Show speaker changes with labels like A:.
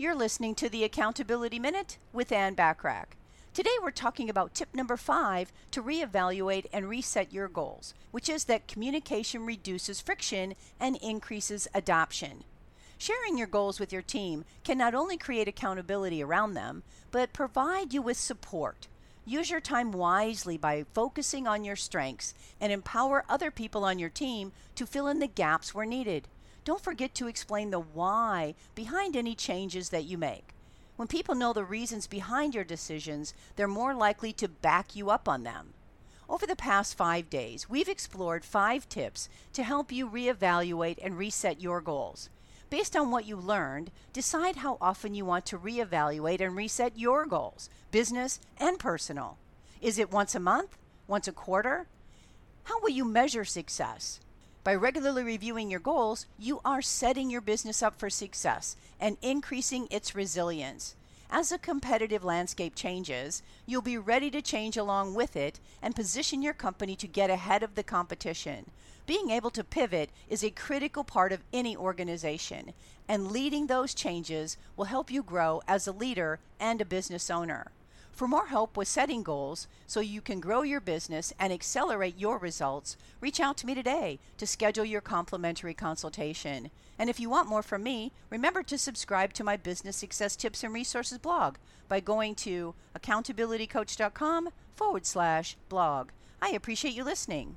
A: You're listening to the Accountability Minute with Ann Bachrach. Today we're talking about tip number five to reevaluate and reset your goals, which is that communication reduces friction and increases adoption. Sharing your goals with your team can not only create accountability around them, but provide you with support. Use your time wisely by focusing on your strengths and empower other people on your team to fill in the gaps where needed. Don't forget to explain the why behind any changes that you make. When people know the reasons behind your decisions, they're more likely to back you up on them. Over the past five days, we've explored five tips to help you reevaluate and reset your goals. Based on what you learned, decide how often you want to reevaluate and reset your goals, business and personal. Is it once a month? Once a quarter? How will you measure success? By regularly reviewing your goals, you are setting your business up for success and increasing its resilience. As the competitive landscape changes, you'll be ready to change along with it and position your company to get ahead of the competition. Being able to pivot is a critical part of any organization, and leading those changes will help you grow as a leader and a business owner. For more help with setting goals so you can grow your business and accelerate your results, reach out to me today to schedule your complimentary consultation. And if you want more from me, remember to subscribe to my Business Success Tips and Resources blog by going to accountabilitycoach.com forward slash blog. I appreciate you listening.